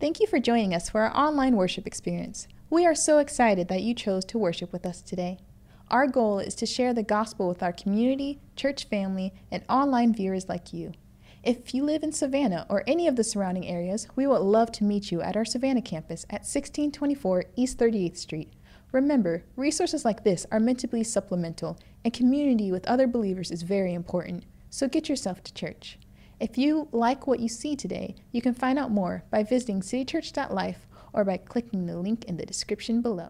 Thank you for joining us for our online worship experience. We are so excited that you chose to worship with us today. Our goal is to share the gospel with our community, church family, and online viewers like you. If you live in Savannah or any of the surrounding areas, we would love to meet you at our Savannah campus at 1624 East 38th Street. Remember, resources like this are meant to be supplemental, and community with other believers is very important, so get yourself to church. If you like what you see today, you can find out more by visiting citychurch.life or by clicking the link in the description below.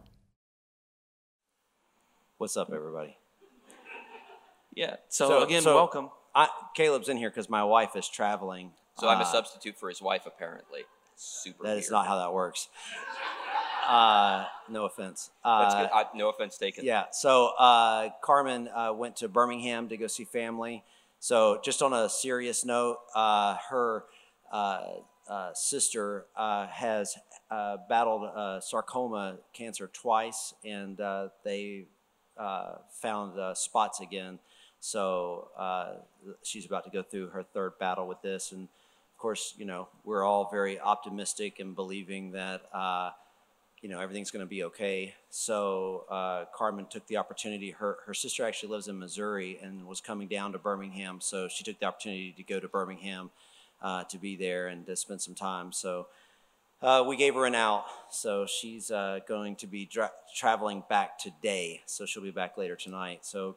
What's up, everybody? Yeah. So, again, welcome. I, Caleb's in here because my wife is traveling. So I'm a Uh, substitute for his wife, apparently. Super. That is weird. not how that works. Uh, no offense. Uh, That's good. I, no offense taken. Yeah. So uh, Carmen uh, went to Birmingham to go see family. So just on a serious note, uh, her uh, uh, sister uh, has battled sarcoma cancer twice, and they found spots again. So she's about to go through her third battle with this, and of course, you know, we're all very optimistic and believing that. You know everything's going to be okay. So uh, Carmen took the opportunity. Her her sister actually lives in Missouri and was coming down to Birmingham, so she took the opportunity to go to Birmingham uh, to be there and to spend some time. So uh, we gave her an out. So she's uh, going to be traveling back today. So she'll be back later tonight. So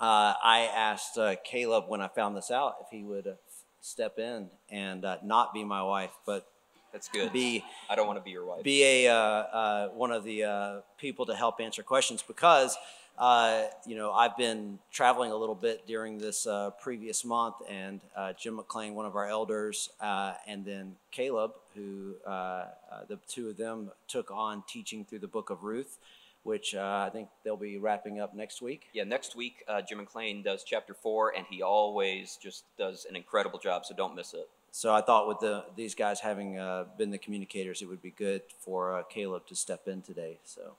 uh, I asked uh, Caleb when I found this out if he would step in and not be my wife, but That's good. be I don't want to be your wife. be a uh, uh, one of the uh, people to help answer questions because uh, you know I've been traveling a little bit during this uh, previous month, and uh, Jim McClain, one of our elders, uh, and then Caleb, who uh, uh, the two of them took on teaching through the Book of Ruth, which uh, I think they'll be wrapping up next week. yeah, next week, uh, Jim McClain does chapter four, and he always just does an incredible job, so don't miss it. So I thought with the these guys having uh, been the communicators, it would be good for uh, Caleb to step in today. So,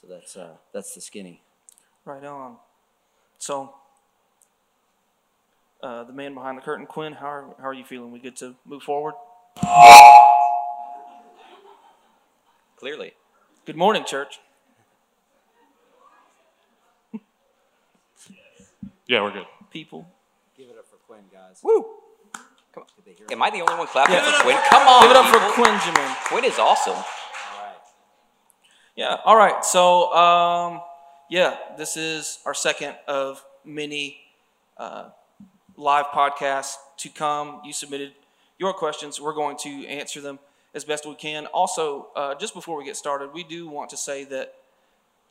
so that's uh, that's the skinny. Right on. So, uh, the man behind the curtain, Quinn, how are, how are you feeling? We good to move forward? Clearly. Good morning, church. Yeah, we're good. People. Give it up for Quinn, guys. Woo! Come on. Did they hear Am I the only one clapping Yeah. for Quinn? Come on. Give it up people. for Quinjamin. Quinn is awesome. All right. Yeah. All right. So, um, yeah, this is our second of many uh, live podcasts to come. You submitted your questions. We're going to answer them as best we can. Also, uh, just before we get started, we do want to say that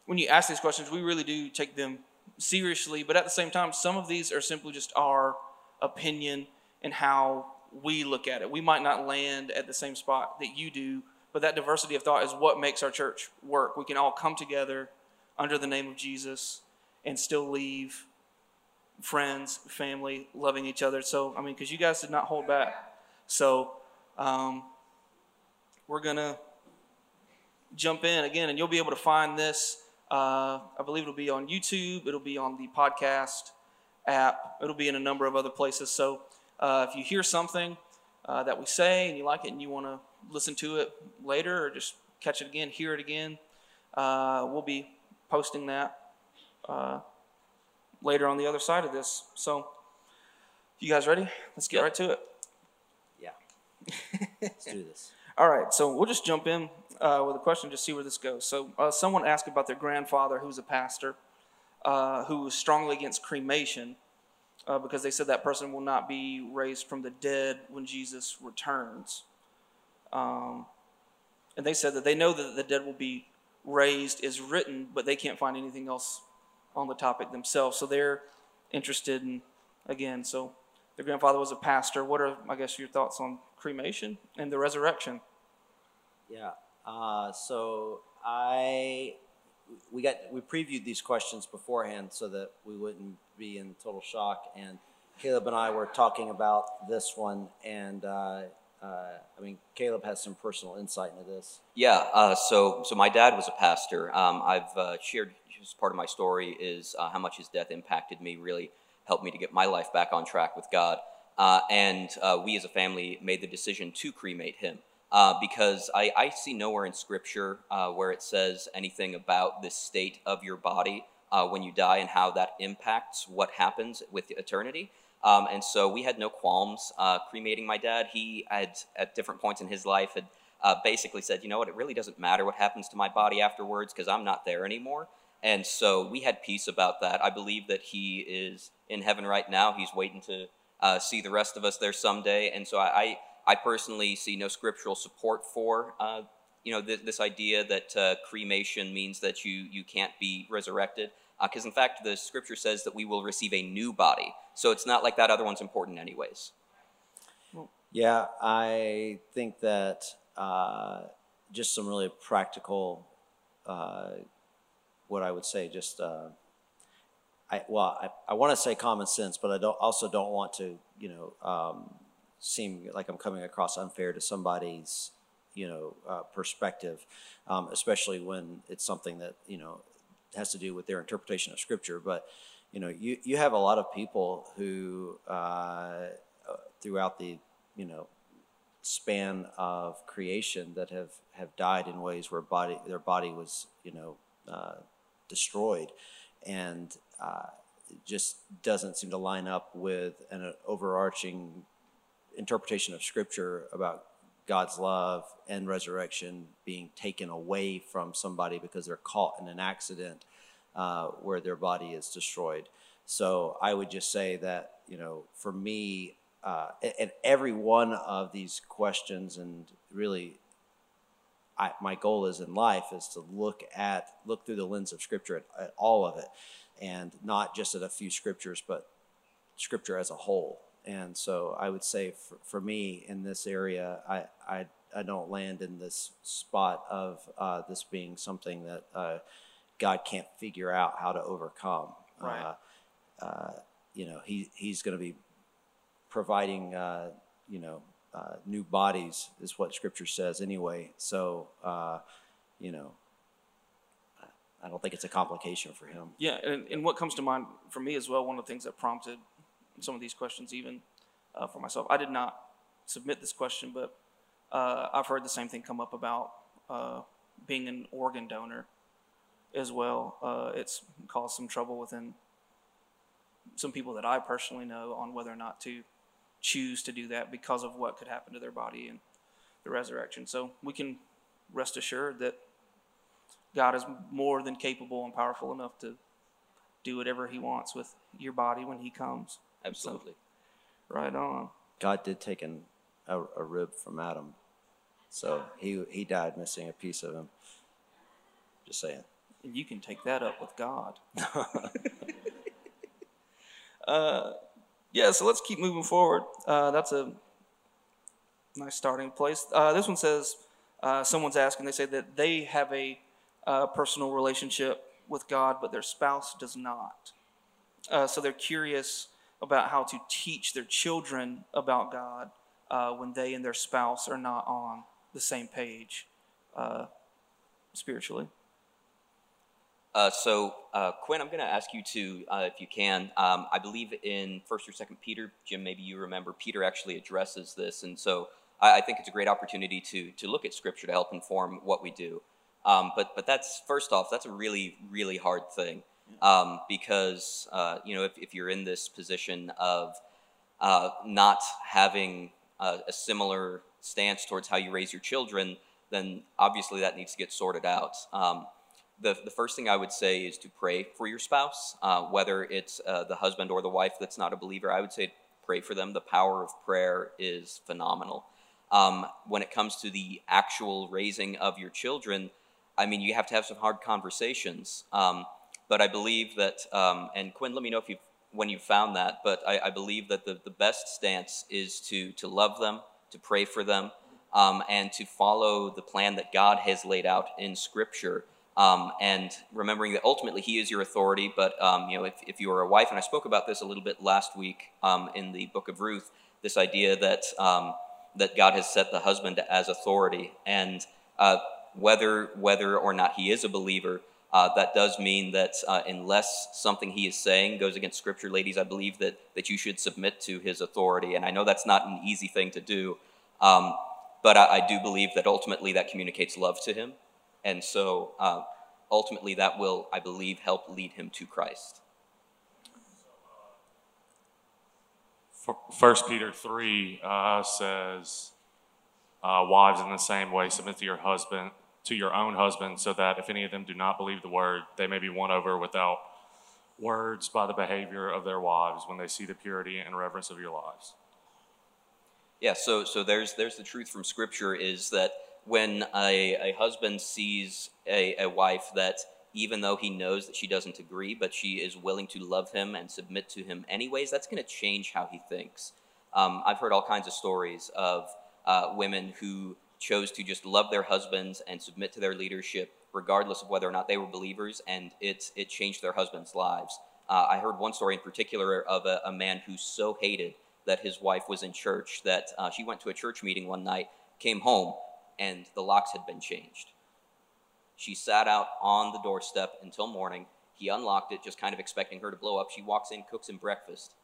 when you ask these questions, we really do take them seriously. But at the same time, some of these are simply just our opinion and how we look at it. We might not land at the same spot that you do, but that diversity of thought is what makes our church work. We can all come together under the name of Jesus and still leave friends, family, loving each other. So, I mean, because you guys did not hold back. So, um, we're going to jump in again, and you'll be able to find this. Uh, I believe it'll be on YouTube, it'll be on the podcast app, it'll be in a number of other places. So, uh, if you hear something uh, that we say and you like it and you want to listen to it later or just catch it again, hear it again, uh, we'll be posting that uh, later on the other side of this. So, you guys ready? Let's get Yep. right to it. Yeah. Let's do this. All right, so we'll just jump in uh, with a question, just see where this goes. So, uh, someone asked about their grandfather, who's a pastor, uh, who was strongly against cremation uh, because they said that person will not be raised from the dead when Jesus returns. Um, and they said that they know that the dead will be raised is written, but they can't find anything else on the topic themselves. So they're interested in, again, so their grandfather was a pastor. What are, I guess, your thoughts on cremation and the resurrection? Yeah. Uh, so I we got we previewed these questions beforehand so that we wouldn't be in total shock. And Caleb and I were talking about this one, and uh, uh, I mean Caleb has some personal insight into this. Yeah, uh, so so my dad was a pastor. Um, I've uh, shared just part of my story is uh, how much his death impacted me, really helped me to get my life back on track with God. uh, and we as a family made the decision to cremate him. Uh, because I, I, see nowhere in Scripture uh, where it says anything about the state of your body uh, when you die and how that impacts what happens with eternity. Um, and so we had no qualms uh, cremating my dad. He had, at different points in his life, had uh, basically said, you know what, it really doesn't matter what happens to my body afterwards because I'm not there anymore. And so we had peace about that. I believe that he is in heaven right now. He's waiting to uh, see the rest of us there someday. And so I, I personally see no scriptural support for uh, you know th- this idea that uh, cremation means that you you can't be resurrected because uh, in fact the scripture says that we will receive a new body. So it's not like that other one's important anyways. Yeah i think that uh, just some really practical uh, what i would say just uh, I, well i, I want to say common sense but i don't also don't want to you know um, seem like I'm coming across unfair to somebody's, you know, uh, perspective, um, especially when it's something that you know has to do with their interpretation of Scripture. But you know, you you have a lot of people who uh, throughout the you know span of creation that have have died in ways where body their body was you know uh, destroyed, and uh, just doesn't seem to line up with an overarching interpretation of Scripture about God's love and resurrection being taken away from somebody because they're caught in an accident uh, where their body is destroyed. So I would just say that, you know, for me, uh, and every one of these questions, and really, I, my goal is in life is to look at look through the lens of Scripture at, at all of it, and not just at a few scriptures, but Scripture as a whole. And so I would say for, for me in this area, I, I, I don't land in this spot of uh, this being something that uh, God can't figure out how to overcome. Right. Uh, uh you know, he, he's going to be providing, uh, you know, uh, new bodies is what Scripture says anyway. So, you know, I don't think it's a complication for him. Yeah, and, and what comes to mind for me as well, one of the things that prompted some of these questions even uh, for myself. I did not submit this question, but uh, I've heard the same thing come up about uh, being an organ donor as well. Uh, it's caused some trouble within some people that I personally know on whether or not to choose to do that because of what could happen to their body and the resurrection. So we can rest assured that God is more than capable and powerful enough to do whatever He wants with your body when He comes. Absolutely. So, right on. God did take an, a, a rib from Adam, so he he died missing a piece of him. Just saying. And you can take that up with God. uh, yeah, so let's keep moving forward. Uh, that's a nice starting place. Uh, this one says uh, someone's asking, they say that they have a uh, personal relationship with God, but their spouse does not. Uh, so they're curious about how to teach their children about God uh, when they and their spouse are not on the same page uh, spiritually. Uh, so, uh, Quinn, I'm going to ask you to, uh, if you can. Um, I believe in First or Second Peter, Jim. Maybe you remember Peter actually addresses this, and so I, I, think it's a great opportunity to to look at Scripture to help inform what we do. Um, but but that's first off, that's a really really hard thing um, because uh, you know if, if, you're in this position of uh, not having a, a, similar stance towards how you raise your children, then obviously that needs to get sorted out. Um, the, the first thing I would say is to pray for your spouse, uh, whether it's uh, the husband or the wife that's not a believer. I would say pray for them. The power of prayer is phenomenal. Um, when it comes to the actual raising of your children, I mean, you have to have some hard conversations. Um, but I believe that, um, and Quinn, let me know if you when you found that. But I, I, believe that the, the best stance is to to love them, to pray for them, um, and to follow the plan that God has laid out in Scripture. Um, and remembering that ultimately He is your authority. But um, you know, if, if you are a wife, and I spoke about this a little bit last week um, in the book of Ruth, this idea that um, that God has set the husband as authority, and uh, whether whether or not he is a believer, Uh, that does mean that uh, unless something he is saying goes against Scripture, ladies, I believe that, that you should submit to his authority. And I know that's not an easy thing to do, um, but I, I, do believe that ultimately that communicates love to him. And so uh, ultimately that will, I believe, help lead him to Christ. First Peter 3 uh, says, uh, Wives, in the same way, submit to your husband to your own husband, so that if any of them do not believe the word, they may be won over without words by the behavior of their wives when they see the purity and reverence of your lives. Yeah, so so there's there's the truth from Scripture is that when a, a husband sees a, a wife that even though he knows that she doesn't agree, but she is willing to love him and submit to him anyways, that's going to change how he thinks. Um, I've heard all kinds of stories of uh, women who chose to just love their husbands and submit to their leadership, regardless of whether or not they were believers, and it, it changed their husbands' lives. Uh, I heard one story in particular of a, a, man who so hated that his wife was in church that uh, she went to a church meeting one night, came home, and the locks had been changed. She sat out on the doorstep until morning. He unlocked it, just kind of expecting her to blow up. She walks in, cooks him breakfast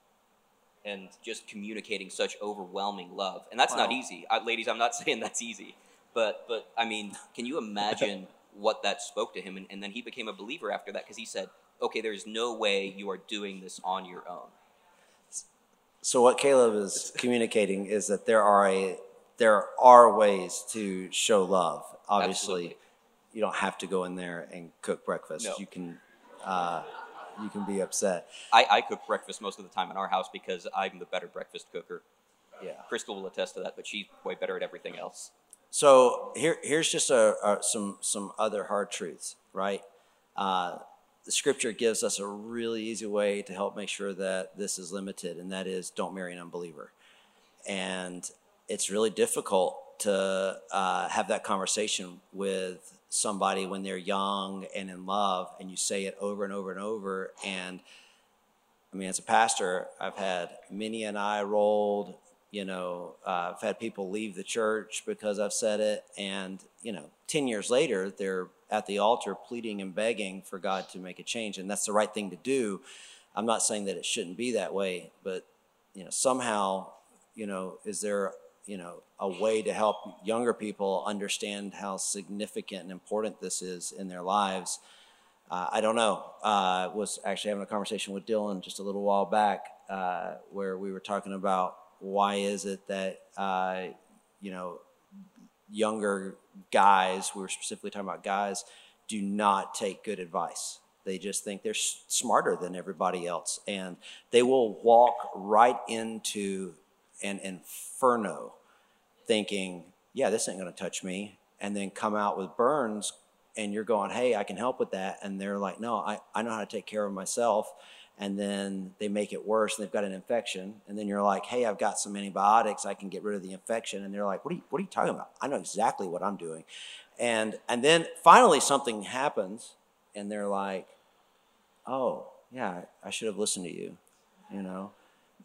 and just communicating such overwhelming love. And that's wow. not easy. I, ladies, I'm not saying that's easy. But, but I mean, can you imagine what that spoke to him? And, and then he became a believer after that because he said, okay, there's no way you are doing this on your own. So what Caleb is communicating is that there are a there are ways to show love. Obviously, Absolutely. you don't have to go in there and cook breakfast. No. You can uh, you can be upset. I, I cook breakfast most of the time in our house because I'm the better breakfast cooker. Yeah. Crystal will attest to that, but she's way better at everything else. So here, here's just a, a some some other hard truths, right? Uh, the scripture gives us a really easy way to help make sure that this is limited, and that is don't marry an unbeliever. And it's really difficult to uh, have that conversation with somebody when they're young and in love and you say it over and over and over. And i mean as a pastor i've had many an eye rolled you know uh, i've had people leave the church because i've said it. And you know 10 years later they're at the altar pleading and begging for god to make a change. And that's the right thing to do. I'm not saying that it shouldn't be that way but you know somehow you know is there you know a way to help younger people understand how significant and important this is in their lives. Uh, I don't know. Uh, was actually having a conversation with Dylan just a little while back uh, where we were talking about why is it that uh, you know younger guys, we were specifically talking about guys, do not take good advice. They just think they're smarter than everybody else, and they will walk right into an inferno thinking, yeah, this ain't going to touch me, and then come out with burns, and you're going, hey, I can help with that. And they're like, no, I, I know how to take care of myself. And then they make it worse, and they've got an infection. And then you're like, hey, I've got some antibiotics, I can get rid of the infection. And they're like, what are you, what are you talking about? I know exactly what I'm doing. And, and then finally something happens, and they're like, oh, yeah, I should have listened to you, you know?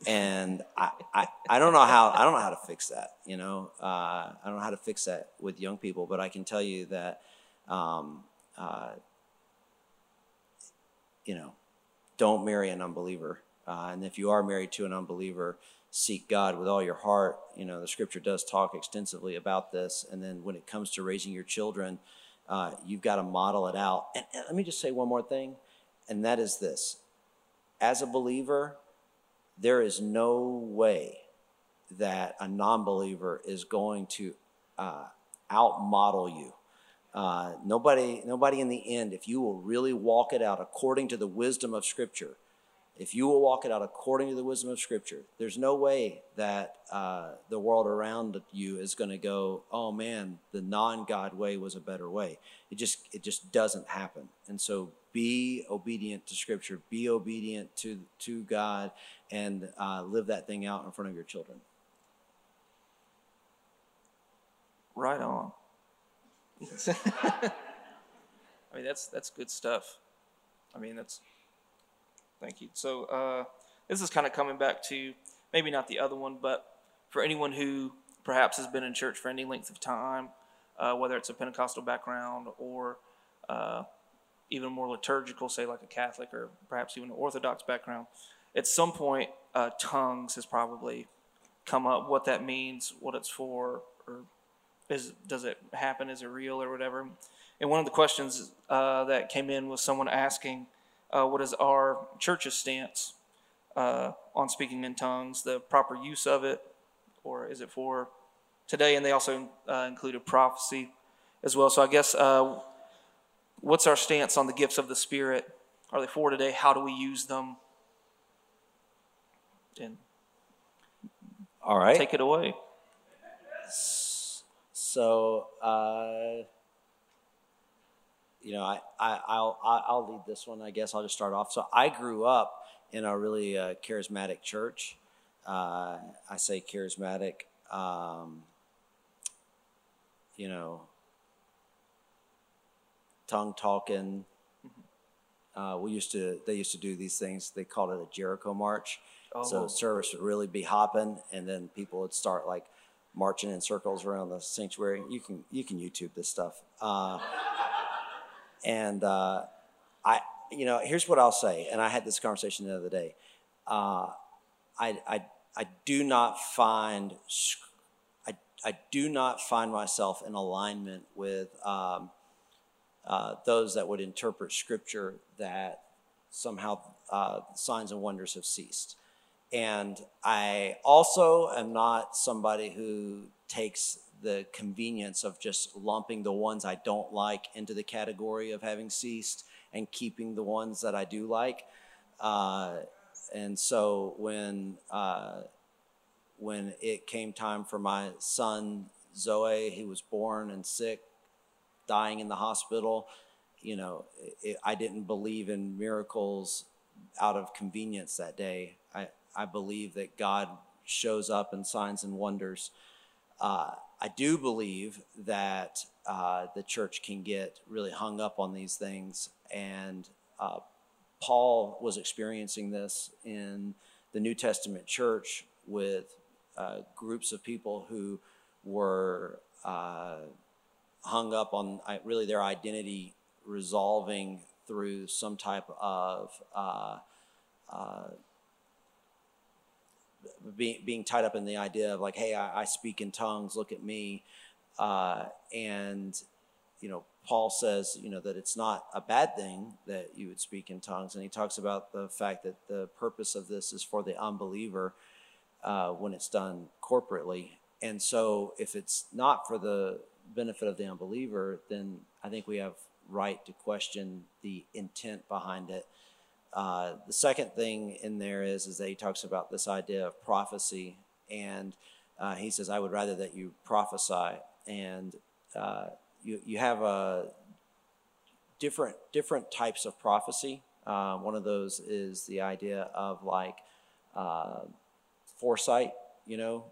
And I, I, I, don't know how I don't know how to fix that. You know, uh, I don't know how to fix that with young people, but I can tell you that, um, uh, you know, don't marry an unbeliever, uh, and if you are married to an unbeliever, seek God with all your heart. You know, the Scripture does talk extensively about this, and then when it comes to raising your children, uh, you've got to model it out. And, and let me just say one more thing, and that is this: as a believer there is no way that a non believer is going to uh, outmodel you. Uh, nobody, nobody in the end, if you will really walk it out according to the wisdom of Scripture, if you will walk it out according to the wisdom of Scripture, there's no way that uh, the world around you is going to go, "Oh man, the non-God way was a better way." It just, it just doesn't happen. And so, be obedient to Scripture, be obedient to to God, and uh, live that thing out in front of your children. Right on. I mean, that's that's good stuff. I mean, that's thank you. So uh, this is kind of coming back to maybe not the other one, but for anyone who perhaps has been in church for any length of time, uh, whether it's a Pentecostal background or uh, even more liturgical, say like a Catholic or perhaps even an Orthodox background, at some point, uh, tongues has probably come up. What that means, what it's for, or is does it happen? Is it real or whatever? And one of the questions uh, that came in was someone asking, uh, "What is our church's stance uh, on speaking in tongues? The proper use of it, or is it for today?" And they also uh, included prophecy as well. So I guess uh, what's our stance on the gifts of the Spirit? Are they for today? How do we use them? And All right. take it away. So, uh, you know, I, I, I'll, I'll lead this one. I guess I'll just start off. So, I grew up in a really uh, charismatic church. Uh, I say charismatic, um, you know, tongue talking. Uh, we used to, they used to do these things. They called it a Jericho march. So Oh. service would really be hopping, and then people would start like marching in circles around the sanctuary. You can you can YouTube this stuff. And uh, I, you know, here's what I'll say. And I had this conversation the other day. Uh, I, I I do not find I I do not find myself in alignment with um, uh, those that would interpret Scripture that somehow uh, signs and wonders have ceased. And I also am not somebody who takes the convenience of just lumping the ones I don't like into the category of having ceased and keeping the ones that I do like. Uh, and so when uh, when it came time for my son Zoe, he was born and sick, dying in the hospital. You know, it, I didn't believe in miracles out of convenience that day. I, I believe that God shows up in signs and wonders. Uh, I do believe that uh, the church can get really hung up on these things. And uh, Paul was experiencing this in the New Testament church with uh, groups of people who were uh, hung up on uh, really their identity resolving through some type of uh, being, being tied up in the idea of like, hey, I, I speak in tongues, look at me. Uh, and, you know, Paul says, you know, that it's not a bad thing that you would speak in tongues. And he talks about the fact that the purpose of this is for the unbeliever uh, when it's done corporately. And so if it's not for the benefit of the unbeliever, then I think we have right to question the intent behind it. Uh, the second thing in there is is that he talks about this idea of prophecy, and uh, he says, "I would rather that you prophesy." And uh, you you have a different different types of prophecy. Uh, one of those is the idea of like uh, foresight, you know,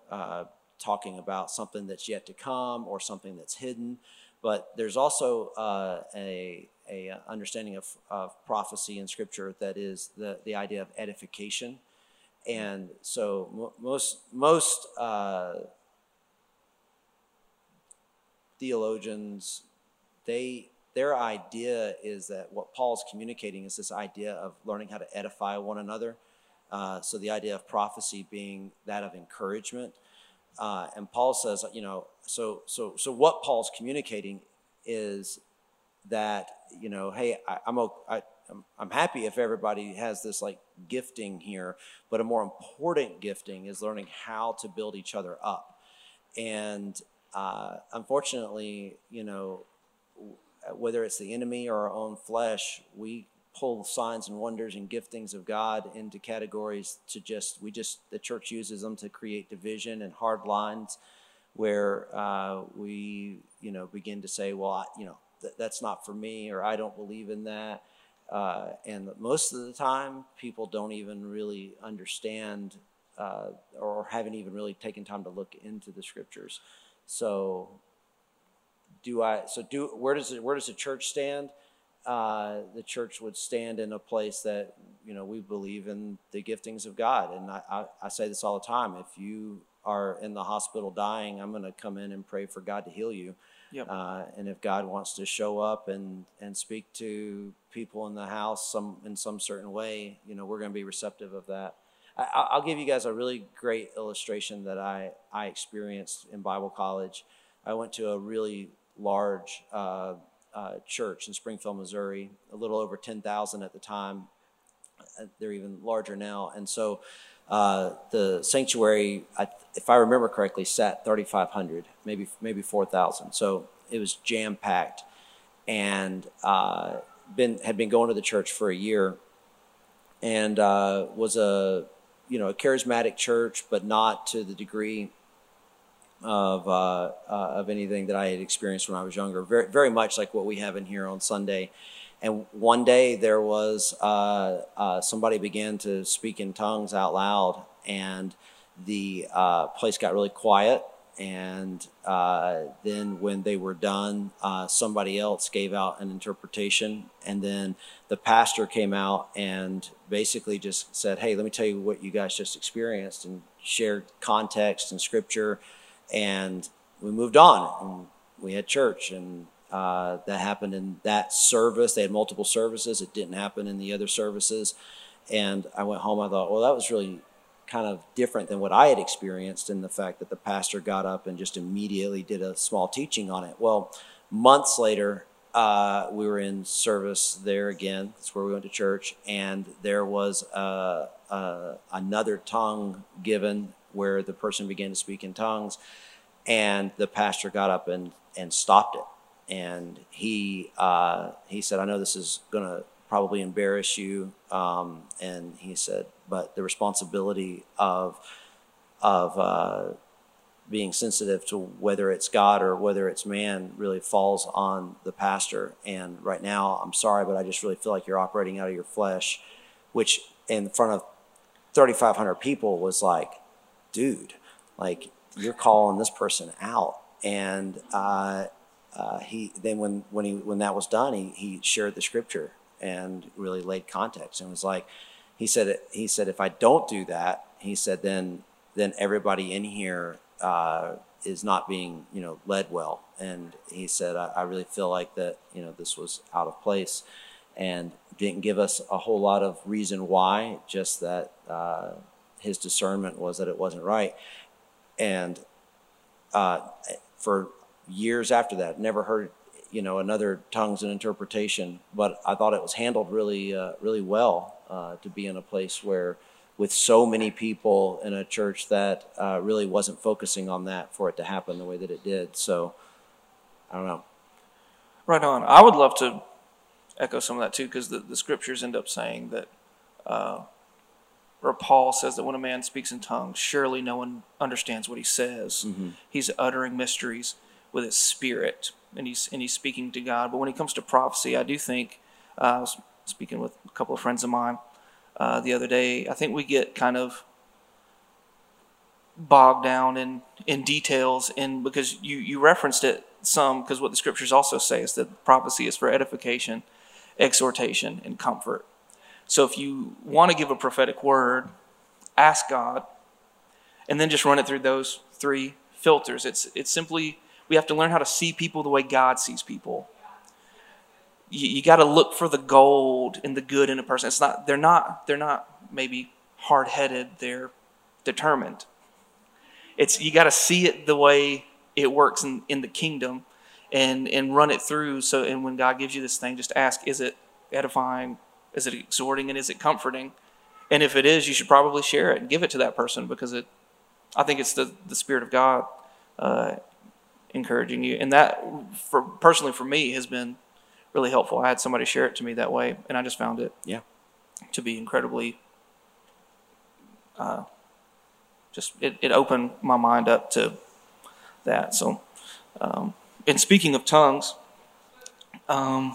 talking about something that's yet to come or something that's hidden. But there's also uh, a, a understanding of, of prophecy in Scripture that is the, the idea of edification. And so mo- most, most uh, theologians, they, their idea is that what Paul's communicating is this idea of learning how to edify one another. Uh, so the idea of prophecy being that of encouragement. Uh, and Paul says, you know, so so so what Paul's communicating is that you know, hey, I, I'm I'm I'm happy if everybody has this like gifting here, but a more important gifting is learning how to build each other up. And uh, unfortunately, you know, whether it's the enemy or our own flesh, we pull signs and wonders and giftings of God into categories to just we just the church uses them to create division and hard lines where uh, we you know begin to say well I, you know th- that's not for me or I don't believe in that. Uh, and most of the time people don't even really understand uh, or haven't even really taken time to look into the scriptures. So do I so do where does it where does the church stand uh, the church would stand in a place that you know we believe in the giftings of God, and I, I, I say this all the time. If you are in the hospital dying, I'm going to come in and pray for God to heal you. Yep. Uh, and if God wants to show up and, and speak to people in the house some in some certain way, you know, we're going to be receptive of that. I, I'll give you guys a really great illustration that I, I experienced in Bible college. I went to a really large uh, uh, church in Springfield, Missouri, a little over 10,000 at the time. Uh, they're even larger now. And so uh, the sanctuary, I, if I remember correctly, sat 3,500, maybe maybe 4,000. So it was jam packed, and uh, been had been going to the church for a year, and uh, was a you know a charismatic church, but not to the degree of uh, uh, of anything that I had experienced when I was younger. Very very much like what we have in here on Sunday. And one day there was uh, uh, somebody began to speak in tongues out loud, and the uh, place got really quiet. And uh, then when they were done, somebody else gave out an interpretation, and then the pastor came out and basically just said, "Hey, let me tell you what you guys just experienced," and shared context and scripture, and we moved on, and we had church, and uh, that happened in that service. They had multiple services. It didn't happen in the other services. And I went home. I thought, well, that was really kind of different than what I had experienced in the fact that the pastor got up and just immediately did a small teaching on it. Well, months later, uh, we were in service there again. That's where we went to church. And there was uh, uh, another tongue given where the person began to speak in tongues. And the pastor got up and, and stopped it and he uh, he said, "I know this is going to probably embarrass you," um, and he said, "But the responsibility of of uh, being sensitive to whether it's God or whether it's man really falls on the pastor. And right now, I'm sorry, but I just really feel like you're operating out of your flesh, which in front of 3,500 people was like, dude, like you're calling this person out, and." Uh, uh, he then when when he when that was done, he he shared the scripture and really laid context and was like, he said he said if I don't do that, he said then then everybody in here uh, is not being you know led well, and he said I, I really feel like that you know this was out of place, and didn't give us a whole lot of reason why, just that uh, his discernment was that it wasn't right, and uh, for years after that. Never heard, you know, another tongues and interpretation, but I thought it was handled really, uh, really well uh, to be in a place where, with so many people in a church that uh, really wasn't focusing on that for it to happen the way that it did. So, I don't know. Right on. I would love to echo some of that too, because the, the scriptures end up saying that, or Paul says that when a man speaks in tongues, surely no one understands what he says. Mm-hmm. He's uttering mysteries with his spirit, and he's and he's speaking to God. But when it comes to prophecy, I do think uh, I was speaking with a couple of friends of mine uh, the other day. I think we get kind of bogged down in in details, and because you you referenced it some, because what the scriptures also say is that prophecy is for edification, exhortation, and comfort. So if you want to give a prophetic word, ask God, and then just run it through those three filters. It's it's simply we have to learn how to see people the way God sees people. You, you got to look for the gold and the good in a person. It's not they're not they're not maybe hard headed. They're determined. It's you got to see it the way it works in, in the kingdom, and and run it through. So and when God gives you this thing, just ask: Is it edifying? Is it exhorting? And is it comforting? And if it is, you should probably share it and give it to that person because it. I think it's the the spirit of God uh, encouraging you. And that, for personally for me, has been really helpful. I had somebody share it to me that way, and I just found it yeah to be incredibly. Uh, just it, it opened my mind up to that. So, um, and speaking of tongues, um,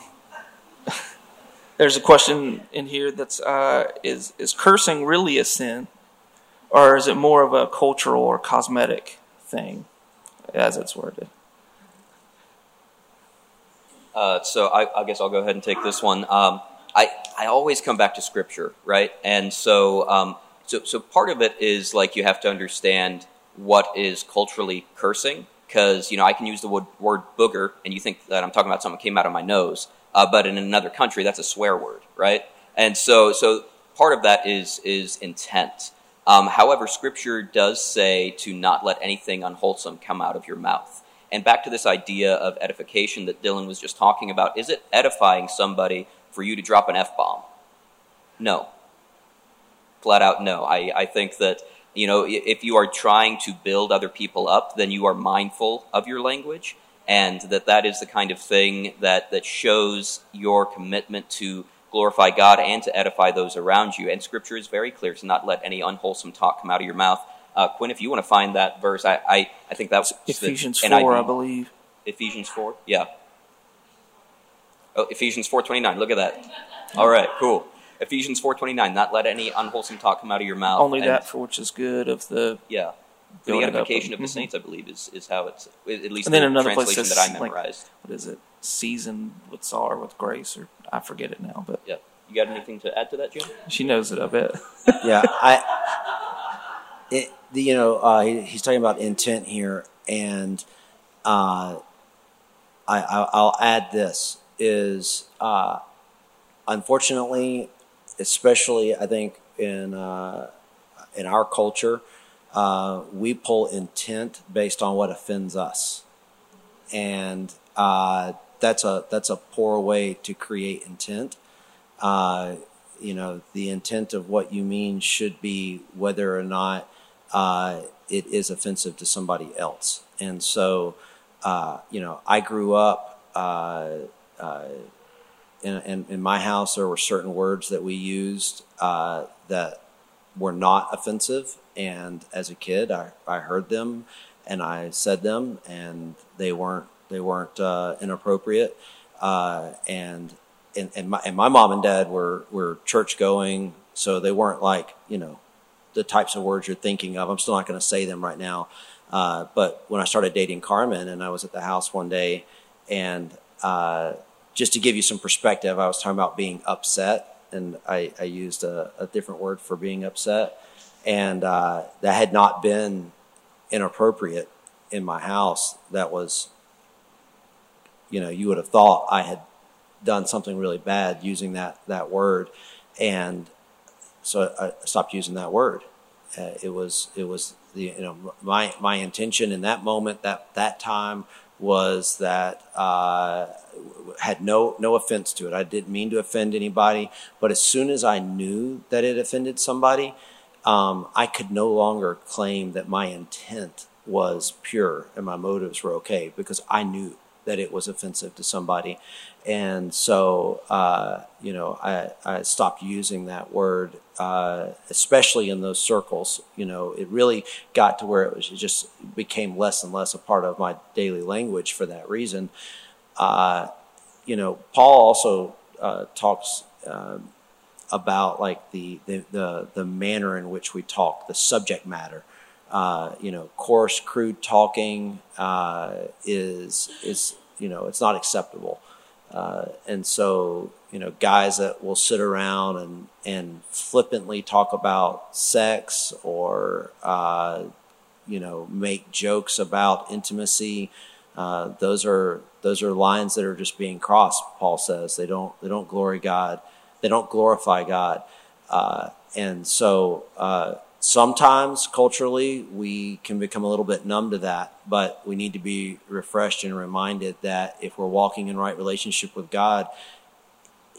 there's a question in here that's uh, is is cursing really a sin, or is it more of a cultural or cosmetic thing? as it's worded. Uh, so I, I, guess I'll go ahead and take this one. Um, I, I always come back to scripture, right? And so, um, so, so part of it is like you have to understand what is culturally cursing because you know I can use the word, word booger and you think that I'm talking about something that came out of my nose, uh, but in another country that's a swear word, right? And so so part of that is is intent. Um, however, Scripture does say to not let anything unwholesome come out of your mouth. And back to this idea of edification that Dylan was just talking about, is it edifying somebody for you to drop an F bomb? No. Flat out no. I, I think that, you know, if you are trying to build other people up, then you are mindful of your language, and that that is the kind of thing that, that shows your commitment to glorify God and to edify those around you. And Scripture is very clear to not let any unwholesome talk come out of your mouth. Uh, Quinn, if you want to find that verse, I, I, I think that was Ephesians the 4, NIV. I believe. Ephesians 4? Yeah. Oh, Ephesians 4.29. Look at that. All right, cool. Ephesians 4.29. Not let any unwholesome talk come out of your mouth. Only And- that for which is good of the. Yeah. For the Building edification of- of the mhm. saints, I believe, is, is how it's, at least And then the another place translation says, that I like- memorized. What is it? Seasoned with salt or with grace, or I forget it now, but yeah. You got anything to add to that, Jim? she knows it, I bet. yeah, I, it, the, you know, uh, he, he's talking about intent here, and uh, I, I, I'll add this is uh, unfortunately, especially I think in uh, in our culture, uh, we pull intent based on what offends us, and uh, that's a that's a poor way to create intent uh, you know, the intent of what you mean should be whether or not uh, it is offensive to somebody else. And so, uh, you know, I grew up uh, in, in, in my house. There were certain words that we used that were not offensive, and as a kid, I, I heard them and I said them, and they weren't they weren't uh, inappropriate. Uh, and and, and my and my mom and dad were were church going, so they weren't like you know the types of words you're thinking of. I'm still not going to say them right now. Uh, but when I started dating Carmen, and I was at the house one day, and uh, just to give you some perspective, I was talking about being upset, and I, I used a, a different word for being upset, and uh, that had not been inappropriate in my house. That was, you know, you would have thought I had done something really bad using that that word, and so I stopped using that word. Uh, it was it was the you know my my intention in that moment that that time was that uh, had no no offense to it. I didn't mean to offend anybody, but as soon as I knew that it offended somebody, um, I could no longer claim that my intent was pure and my motives were okay because I knew that it was offensive to somebody. And so, uh, you know, I, I stopped using that word, uh, especially in those circles. You know, it really got to where it was it just became less and less a part of my daily language for that reason. Uh, you know, Paul also uh, talks um, about like the, the, the, the manner in which we talk, the subject matter. Uh, you know, coarse, crude talking uh, is is you know it's not acceptable, uh, and so you know guys that will sit around and and flippantly talk about sex or uh, you know make jokes about intimacy. Uh, those are those are lines that are just being crossed. Paul says they don't they don't glory God, they don't glorify God, uh, and so uh, sometimes culturally we can become a little bit numb to that. But we need to be refreshed and reminded that if we're walking in right relationship with God,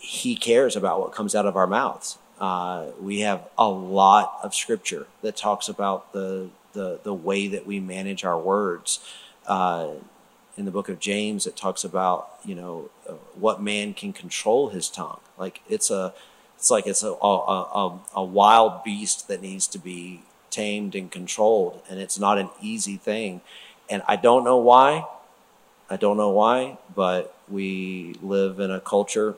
He cares about what comes out of our mouths. Uh, we have a lot of scripture that talks about the the, the way that we manage our words. In the book of James, it talks about you know uh, what man can control his tongue. Like it's a, it's like it's a, a a a wild beast that needs to be tamed and controlled, and it's not an easy thing. And I don't know why. I don't know why, but we live in a culture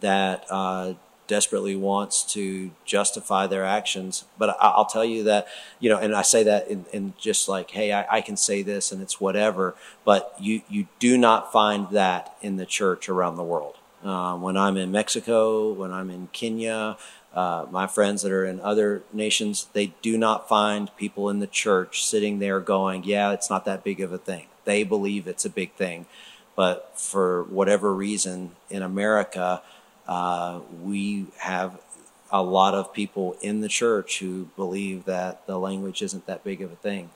that uh, desperately wants to justify their actions. But I, I'll tell you that, you know, and I say that in, in just like, hey, I, I can say this and it's whatever. But you, you do not find that in the church around the world. Uh, when I'm in Mexico, when I'm in Kenya, uh, my friends that are in other nations, they do not find people in the church sitting there going, "Yeah, it's not that big of a thing." They believe it's a big thing, but for whatever reason, in America, uh, we have a lot of people in the church who believe that the language isn't that big of a thing,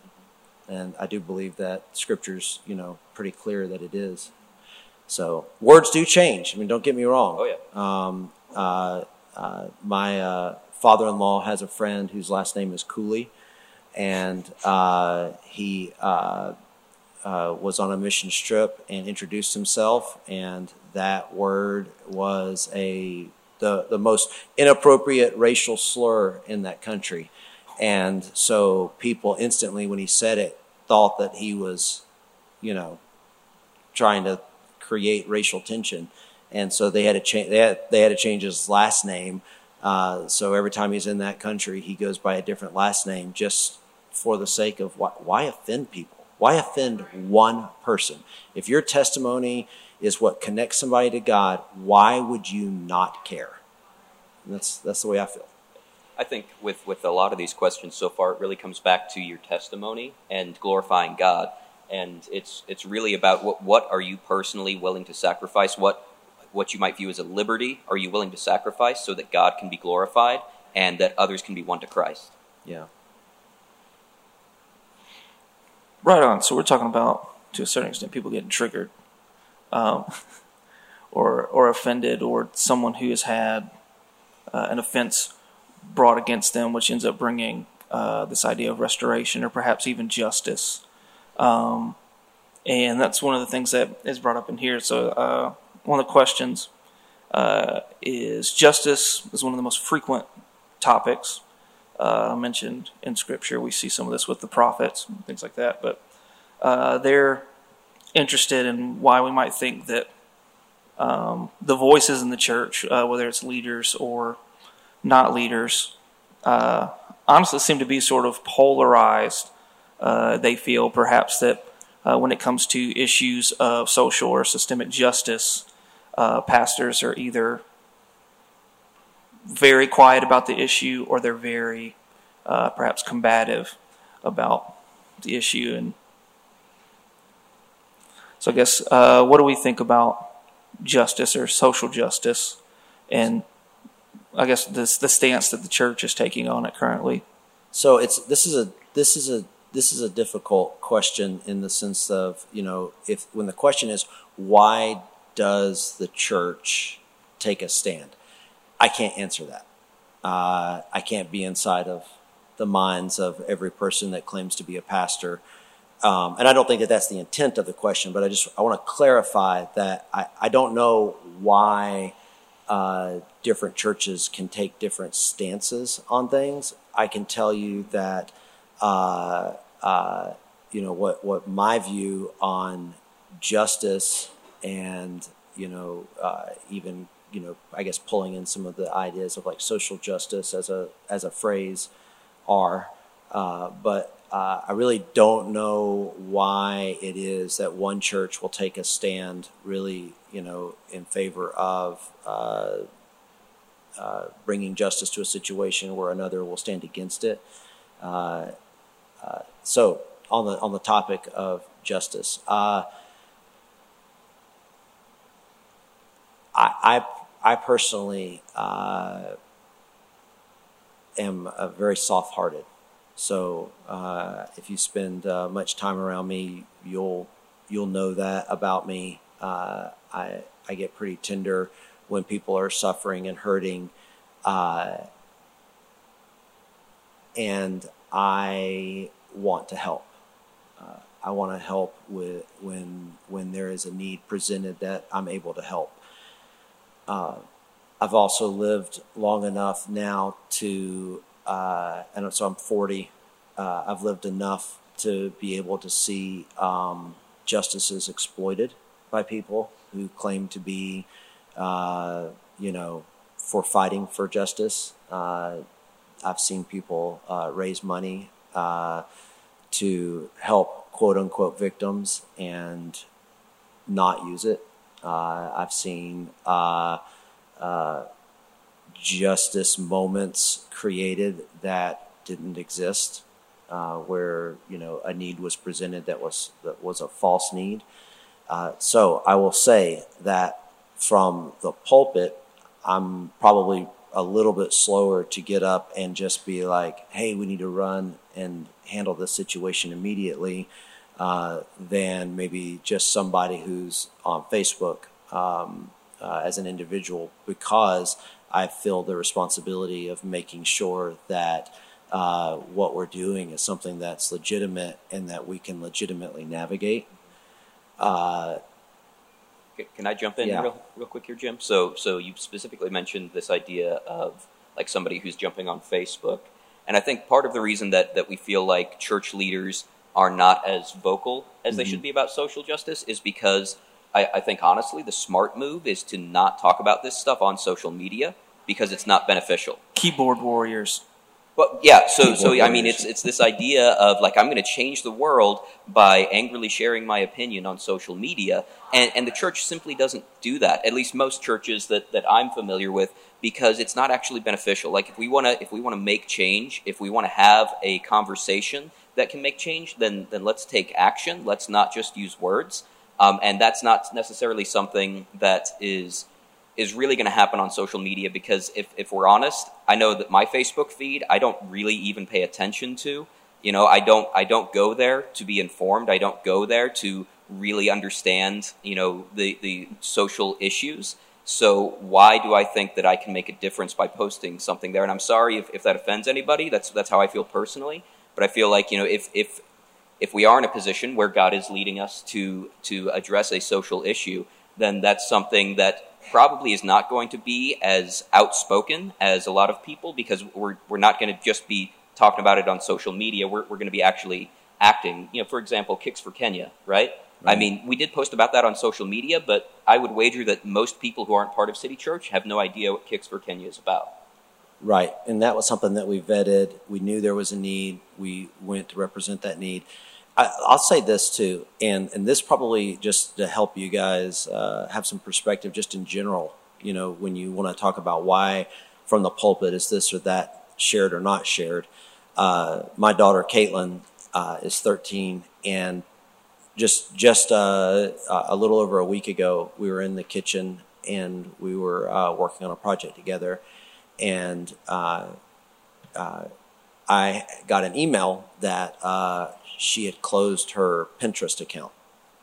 and I do believe that Scripture's, you know, pretty clear that it is. So words do change. I mean, don't get me wrong. Oh yeah. Um, uh, uh, my uh, father-in-law has a friend whose last name is Cooley, and uh, he uh, uh, was on a mission trip and introduced himself, and that word was a the the most inappropriate racial slur in that country, and so people instantly, when he said it, thought that he was, you know, trying to create racial tension and so they had to change. They had, they had to change his last name. Uh, so every time he's in that country, he goes by a different last name, just for the sake of why, why offend people? Why offend one person? If your testimony is what connects somebody to God, why would you not care? And that's that's the way I feel. I think with, with a lot of these questions so far, it really comes back to your testimony and glorifying God. And it's it's really about what what are you personally willing to sacrifice? What what you might view as a liberty are you willing to sacrifice so that God can be glorified and that others can be won to Christ? Yeah. Right on. So we're talking about, to a certain extent, people getting triggered, um, or or offended, or someone who has had uh, an offense brought against them, which ends up bringing uh, this idea of restoration, or perhaps even justice. Um, and that's one of the things that is brought up in here. So uh, one of the questions uh, is justice is one of the most frequent topics uh, mentioned in Scripture. We see some of this with the prophets things like that, but uh, they're interested in why we might think that um, the voices in the church, uh, whether it's leaders or not leaders, uh, honestly seem to be sort of polarized. Uh, they feel perhaps that when it comes to issues of social or systemic justice, uh, pastors are either very quiet about the issue or they're very uh, perhaps combative about the issue. And so, I guess, uh, what do we think about justice or social justice? And I guess this the stance that the church is taking on it currently. So it's this is a this is a this is a difficult question in the sense of you know if when the question is why does the church take a stand? I can't answer that. Uh, I can't be inside of the minds of every person that claims to be a pastor. Um, and I don't think that that's the intent of the question, but I just I want to clarify that I, I don't know why uh, different churches can take different stances on things. I can tell you that uh, uh you know what what my view on justice and you know uh, even you know I guess pulling in some of the ideas of like social justice as a as a phrase are, uh, but uh, I really don't know why it is that one church will take a stand really you know in favor of. Uh, uh, bringing justice to a situation where another will stand against it. Uh, so on the on the topic of justice, I, I, I personally uh, am very soft hearted. So uh, if you spend uh, much time around me, you'll you'll know that about me. Uh, I I get pretty tender when people are suffering and hurting, uh, and I want to help. Uh, I want to help with when when there is a need presented that I'm able to help. Uh, I've also lived long enough now to, uh, and so I'm 40. Uh, I've lived enough to be able to see um, justices exploited by people who claim to be, uh, you know, for fighting for justice. Uh, I've seen people uh, raise money to help quote unquote victims and not use it uh, I've seen uh, uh, justice moments created that didn't exist, uh, where you know a need was presented that was that was a false need. Uh, so I will say that from the pulpit, I'm probably a little bit slower to get up and just be like, "Hey, we need to run and handle this situation immediately," uh, than maybe just somebody who's on Facebook um, uh, as an individual, because I feel the responsibility of making sure that. Uh, what we're doing is something that's legitimate and that we can legitimately navigate. Uh, can I jump in yeah. real, real quick here, Jim? So, so you specifically mentioned this idea of like somebody who's jumping on Facebook, and I think part of the reason that that we feel like church leaders are not as vocal as mm-hmm. they should be about social justice is because I, I think honestly the smart move is to not talk about this stuff on social media because it's not beneficial. Keyboard warriors. Well, yeah. So, so I mean, it's it's this idea of like I'm going to change the world by angrily sharing my opinion on social media, and and the church simply doesn't do that. At least most churches that that I'm familiar with, because it's not actually beneficial. Like if we want to if we want to make change, if we want to have a conversation that can make change, then then let's take action. Let's not just use words. Um, and that's not necessarily something that is is really going to happen on social media because if, if we're honest, I know that my Facebook feed I don't really even pay attention to. You know, I don't I don't go there to be informed. I don't go there to really understand, you know, the, the social issues. So why do I think that I can make a difference by posting something there? And I'm sorry if, if that offends anybody. That's that's how I feel personally. But I feel like, you know, if if if we are in a position where God is leading us to to address a social issue, then that's something that probably is not going to be as outspoken as a lot of people because we're, we're not going to just be talking about it on social media. We're, we're going to be actually acting. You know, for example, Kicks for Kenya, right? right? I mean, we did post about that on social media, but I would wager that most people who aren't part of City Church have no idea what Kicks for Kenya is about. Right. And that was something that we vetted. We knew there was a need. We went to represent that need. I, will say this too, and and this probably just to help you guys uh, have some perspective, just in general. You know, when you want to talk about why from the pulpit is this or that shared or not shared. Uh, my daughter Caitlin uh, is 13, and just just uh, a little over a week ago, we were in the kitchen and we were uh, working on a project together, and uh, I got an email that she had closed her Pinterest account.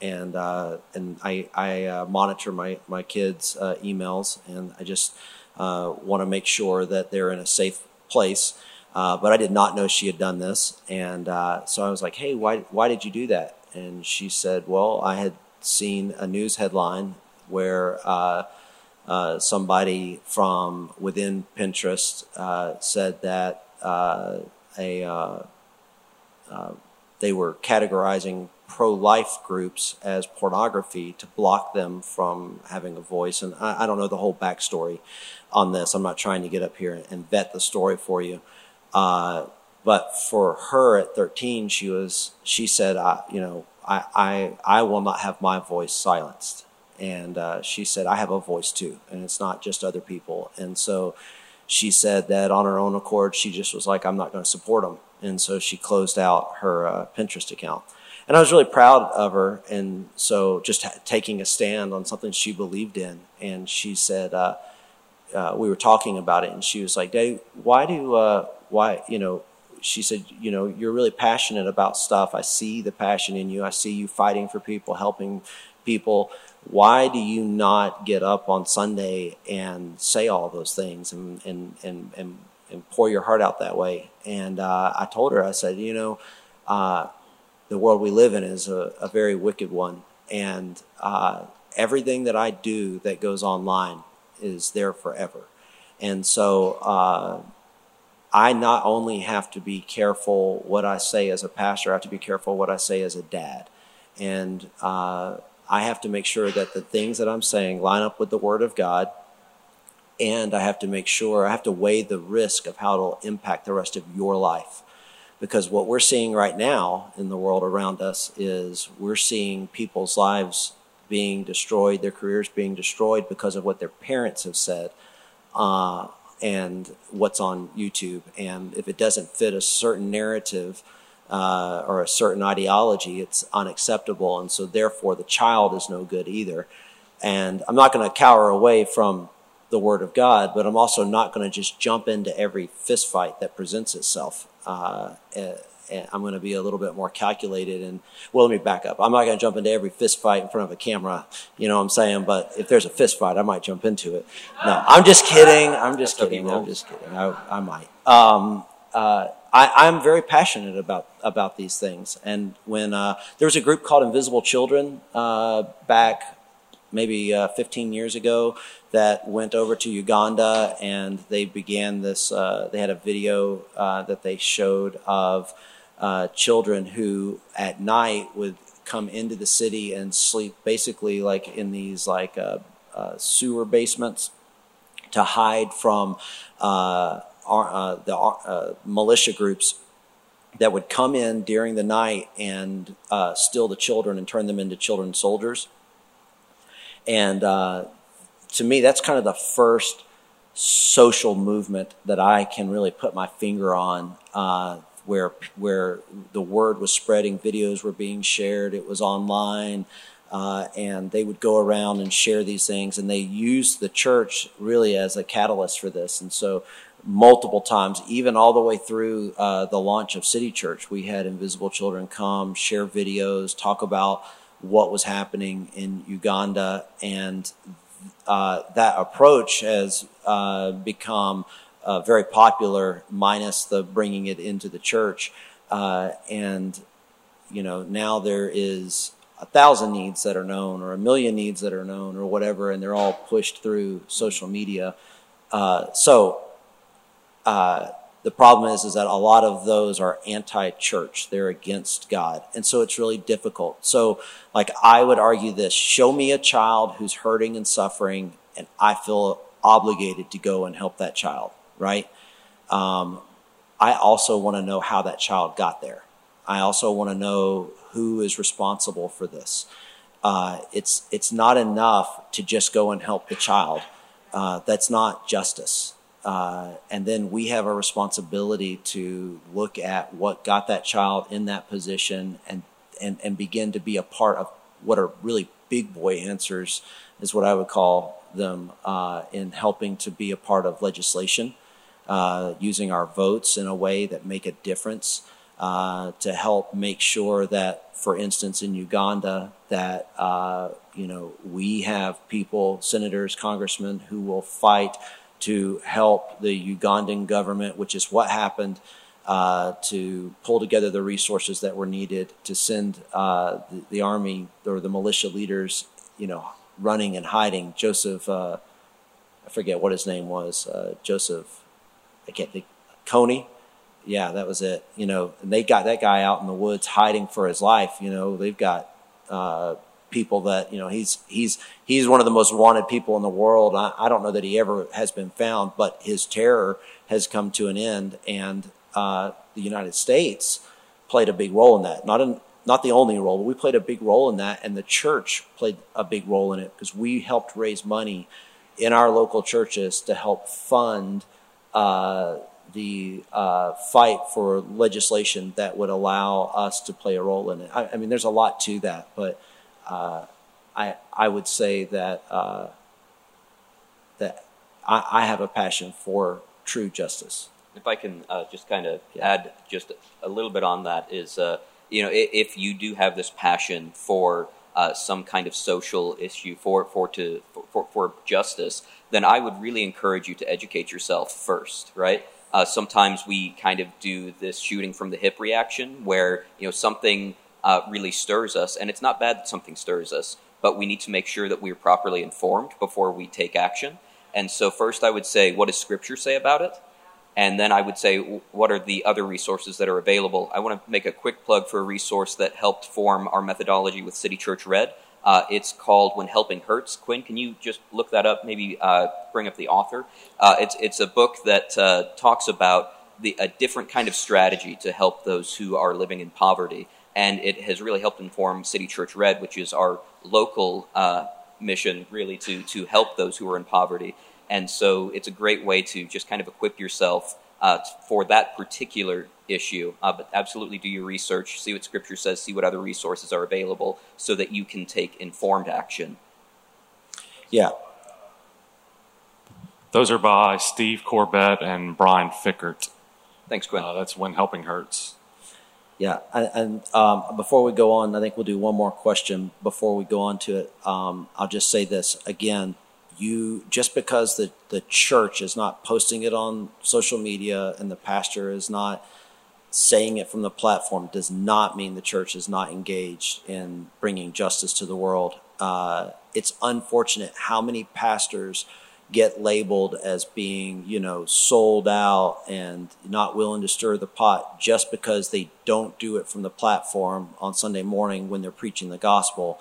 And uh, and I, I uh, monitor my, my kids' uh, emails, and I just uh, want to make sure that they're in a safe place. Uh, but I did not know she had done this, and uh, so I was like, "Hey, why why did you do that?" And she said, "Well, I had seen a news headline where somebody from within Pinterest said that a they were categorizing pro life groups as pornography to block them from having a voice. And I, I, don't know the whole backstory on this. I'm not trying to get up here and vet the story for you. Uh, but for her at 13, she was, she said, I, you know, I, I, I will not have my voice silenced. And uh, she said, I have a voice too, and it's not just other people. And so she said that on her own accord, she just was like, I'm not going to support them and so she closed out her uh, Pinterest account. And I was really proud of her, and so just taking a stand on something she believed in. And she said, uh, uh, we were talking about it, and she was like, "Dave, why do uh, why you know?" She said, "You know, you're really passionate about stuff. I see the passion in you. I see you fighting for people, helping people. Why do you not get up on Sunday and say all those things and and and, and and pour your heart out that way. And uh, I told her, I said, you know, uh, the world we live in is a, a very wicked one, and uh, everything that I do that goes online is there forever. And so uh, I not only have to be careful what I say as a pastor, I have to be careful what I say as a dad. And uh, I have to make sure that the things that I'm saying line up with the Word of God and I have to make sure, I have to weigh the risk of how it'll impact the rest of your life. Because what we're seeing right now in the world around us is we're seeing people's lives being destroyed, their careers being destroyed because of what their parents have said uh, and what's on YouTube. And if it doesn't fit a certain narrative uh, or a certain ideology, it's unacceptable. And so, therefore, the child is no good either. And I'm not going to cower away from the Word of God, but I'm also not going to just jump into every fist fight that presents itself. Uh, I'm going to be a little bit more calculated. And well, let me back up. I'm not going to jump into every fist fight in front of a camera. You know what I'm saying? But if there's a fist fight, I might jump into it. No, I'm just kidding. I'm just kidding. I'm just kidding. I, I might. Um, uh, I, am very passionate about about these things. And when uh, there was a group called Invisible Children uh, back maybe uh, 15 years ago that went over to Uganda and they began this. Uh, they had a video uh, that they showed of uh, children who at night would come into the city and sleep basically like in these like sewer basements to hide from our, the militia groups that would come in during the night and steal the children and turn them into children soldiers. And uh, to me, that's kind of the first social movement that I can really put my finger on, uh, where where the word was spreading, videos were being shared, it was online, uh, and they would go around and share these things, and they used the church really as a catalyst for this, and so. Multiple times, even all the way through uh, the launch of City Church, we had Invisible Children come, share videos, talk about what was happening in Uganda, and uh, that approach has uh, become uh, very popular, minus the bringing it into the church. Uh, and you know now there is a thousand needs that are known, or a million needs that are known, or whatever, and they're all pushed through social media. Uh, so uh, the problem is, is that a lot of those are anti-church. They're against God. And so it's really difficult. So like I would argue this, show me a child who's hurting and suffering and I feel obligated to go and help that child, right? Um, I also want to know how that child got there. I also want to know who is responsible for this. Uh, it's it's not enough to just go and help the child. Uh, that's not justice. Uh, and then we have a responsibility to look at what got that child in that position and, and, and begin to be a part of what are really big boy answers, is what I would call them, uh, in helping to be a part of legislation, uh, using our votes in a way that make a difference. Uh, to help make sure that, for instance, in Uganda, that uh, you know we have people, senators, congressmen, who will fight to help the Ugandan government, which is what happened, uh, to pull together the resources that were needed to send uh, the, the, army or the militia leaders, you know, running and hiding. Joseph, uh, I forget what his name was. Uh, Joseph, I can't think. Kony, yeah, that was it. You know, and they got that guy out in the woods hiding for his life. You know, they've got uh, people that you know he's he's he's one of the most wanted people in the world. I, I, don't know that he ever has been found, but his terror has come to an end, and uh, the United States played a big role in that. Not in, not the only role, but we played a big role in that, and the church played a big role in it because we helped raise money in our local churches to help fund. Uh, the uh, fight for legislation that would allow us to play a role in it. I, I mean, there's a lot to that, but uh, I I would say that uh, that I, I, have a passion for true justice. If I can uh, just kind of yeah. add just a little bit on that is uh, you know if you do have this passion for uh, some kind of social issue for for to for, for justice, then I would really encourage you to educate yourself first, right? Uh, sometimes we kind of do this shooting from the hip reaction where you know something uh, really stirs us. And it's not bad that something stirs us, but we need to make sure that we're properly informed before we take action. And so, first, I would say, what does Scripture say about it? And then I would say, what are the other resources that are available? I want to make a quick plug for a resource that helped form our methodology with City Church Red. Uh, it's called When Helping Hurts. Quinn, can you just look that up? Maybe uh, bring up the author. Uh, it's, it's a book that uh, talks about the, a different kind of strategy to help those who are living in poverty and it has really helped inform City Church Red, which is our local uh, mission, really to to help those who are in poverty. And so it's a great way to just kind of equip yourself uh, for that particular issue. Uh, but absolutely do your research, see what Scripture says, see what other resources are available so that you can take informed action. Yeah. Those are by Steve Corbett and Brian Fikkert. Thanks, Quinn. Uh, that's When Helping Hurts. Yeah, and, and um, before we go on, I think we'll do one more question before we go on to it. Um, I'll just say this again: you just because the the church is not posting it on social media and the pastor is not saying it from the platform does not mean the church is not engaged in bringing justice to the world. Uh, it's unfortunate how many pastors get labeled as being, you know, sold out and not willing to stir the pot just because they don't do it from the platform on Sunday morning when they're preaching the gospel.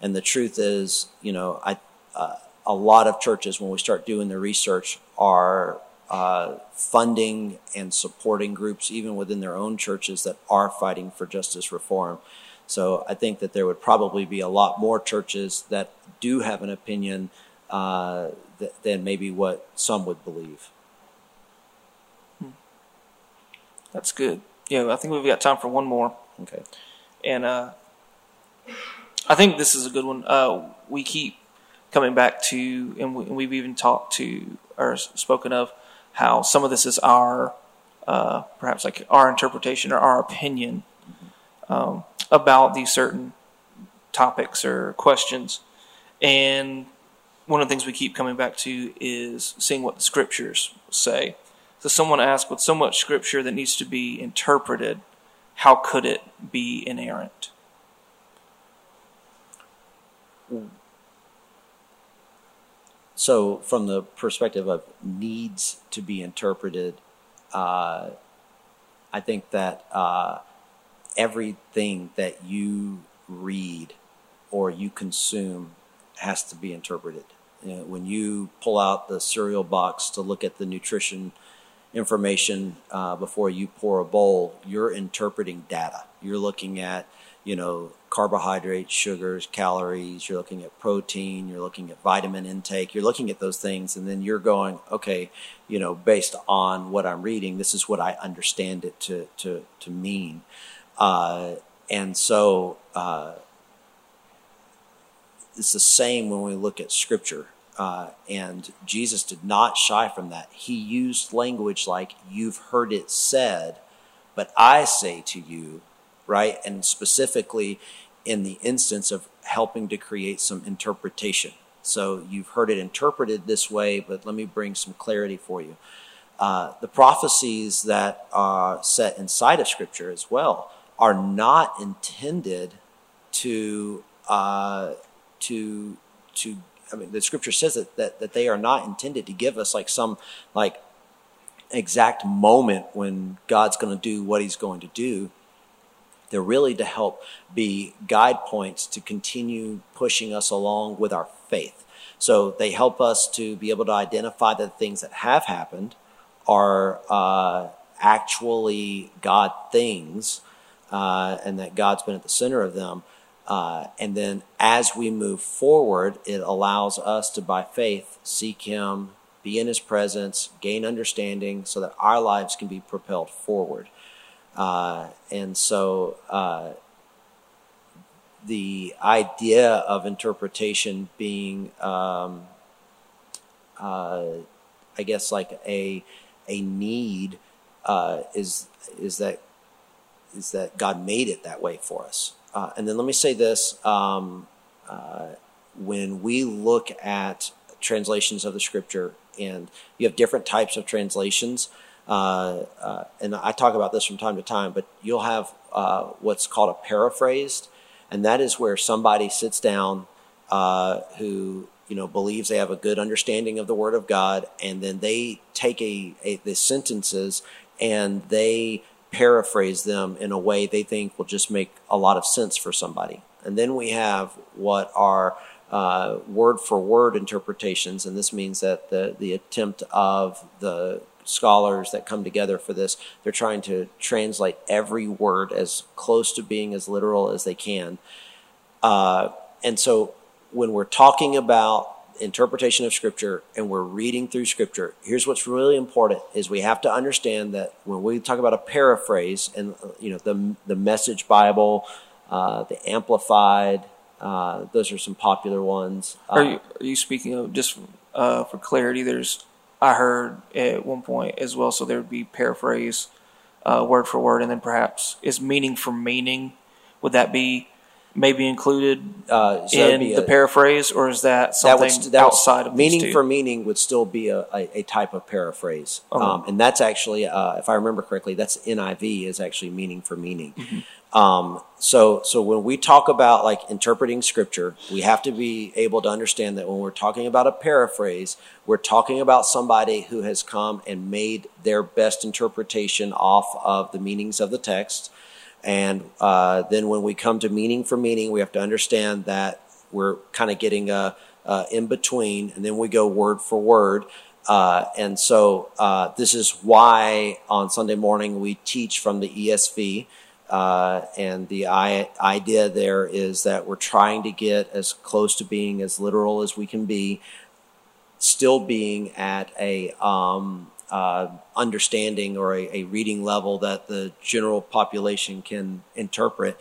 And the truth is, you know, I, uh, a lot of churches, when we start doing the research, are uh, funding and supporting groups, even within their own churches, that are fighting for justice reform. So I think that there would probably be a lot more churches that do have an opinion uh, th- than maybe what some would believe. That's good. Yeah, I think we've got time for one more. Okay. And uh, I think this is a good one. Uh, we keep coming back to, and, we, and we've even talked to or spoken of how some of this is our, uh, perhaps like our interpretation or our opinion um, about these certain topics or questions. And one of the things we keep coming back to is seeing what the scriptures say. So someone asked, with so much scripture that needs to be interpreted, how could it be inerrant? So, from the perspective of needs to be interpreted, uh, I think that uh, everything that you read or you consume has to be interpreted. You know, when you pull out the cereal box to look at the nutrition information uh, before you pour a bowl, you're interpreting data. You're looking at, you know, carbohydrates, sugars, calories, you're looking at protein, you're looking at vitamin intake, you're looking at those things, and then you're going, okay, you know, based on what I'm reading, this is what I understand it to, to, to mean. Uh, and so, uh, it's the same when we look at scripture. Uh, and Jesus did not shy from that. He used language like, You've heard it said, but I say to you, right? And specifically in the instance of helping to create some interpretation. So you've heard it interpreted this way, but let me bring some clarity for you. Uh, the prophecies that are set inside of Scripture as well are not intended to uh, to to I mean the scripture says that, that that they are not intended to give us like some like exact moment when God's going to do what he's going to do. They're really to help be guide points to continue pushing us along with our faith. So they help us to be able to identify the things that have happened are uh, actually God things, uh, and that God's been at the center of them. Uh, and then as we move forward, it allows us to, by faith, seek Him, be in His presence, gain understanding so that our lives can be propelled forward. Uh, and so uh, the idea of interpretation being, um, uh, I guess, like a, a need uh, is, is, that, is that God made it that way for us. Uh, and then let me say this um, when we look at translations of the scripture, and you have different types of translations, and I talk about this from time to time, but you'll have uh, what's called a paraphrased, and that is where somebody sits down uh, who you know believes they have a good understanding of the Word of God, and then they take a, a the sentences and they paraphrase them in a way they think will just make a lot of sense for somebody. And then we have what are uh, word for word interpretations, and this means that the, the attempt of the scholars that come together for this, they're trying to translate every word as close to being as literal as they can. Uh, and so when we're talking about interpretation of Scripture and we're reading through Scripture, here's what's really important: is we have to understand that when we talk about a paraphrase, and you know the the Message Bible, uh, the Amplified, uh, those are some popular ones. Are you are you speaking of just uh, for clarity? There's I heard at one point as well, so there would be paraphrase uh, word for word, and then perhaps is meaning for meaning. Would that be maybe included uh, so in be the paraphrase, or is that that something would that outside of meaning for meaning would still be a, a, a type of paraphrase Okay. um, and that's actually uh, if i remember correctly that's NIV is actually meaning for meaning Mm-hmm. Um, so so when we talk about like interpreting scripture we have to be able to understand that when we're talking about a paraphrase we're talking about somebody who has come and made their best interpretation off of the meanings of the text and uh, then when we come to meaning for meaning, we have to understand that we're kind of getting a, a in between, and then we go word for word. Uh, and so uh, this is why on Sunday morning we teach from the ESV. Uh, and the I- idea there is that we're trying to get as close to being as literal as we can be, still being at a um, uh, understanding or a, a reading level that the general population can interpret.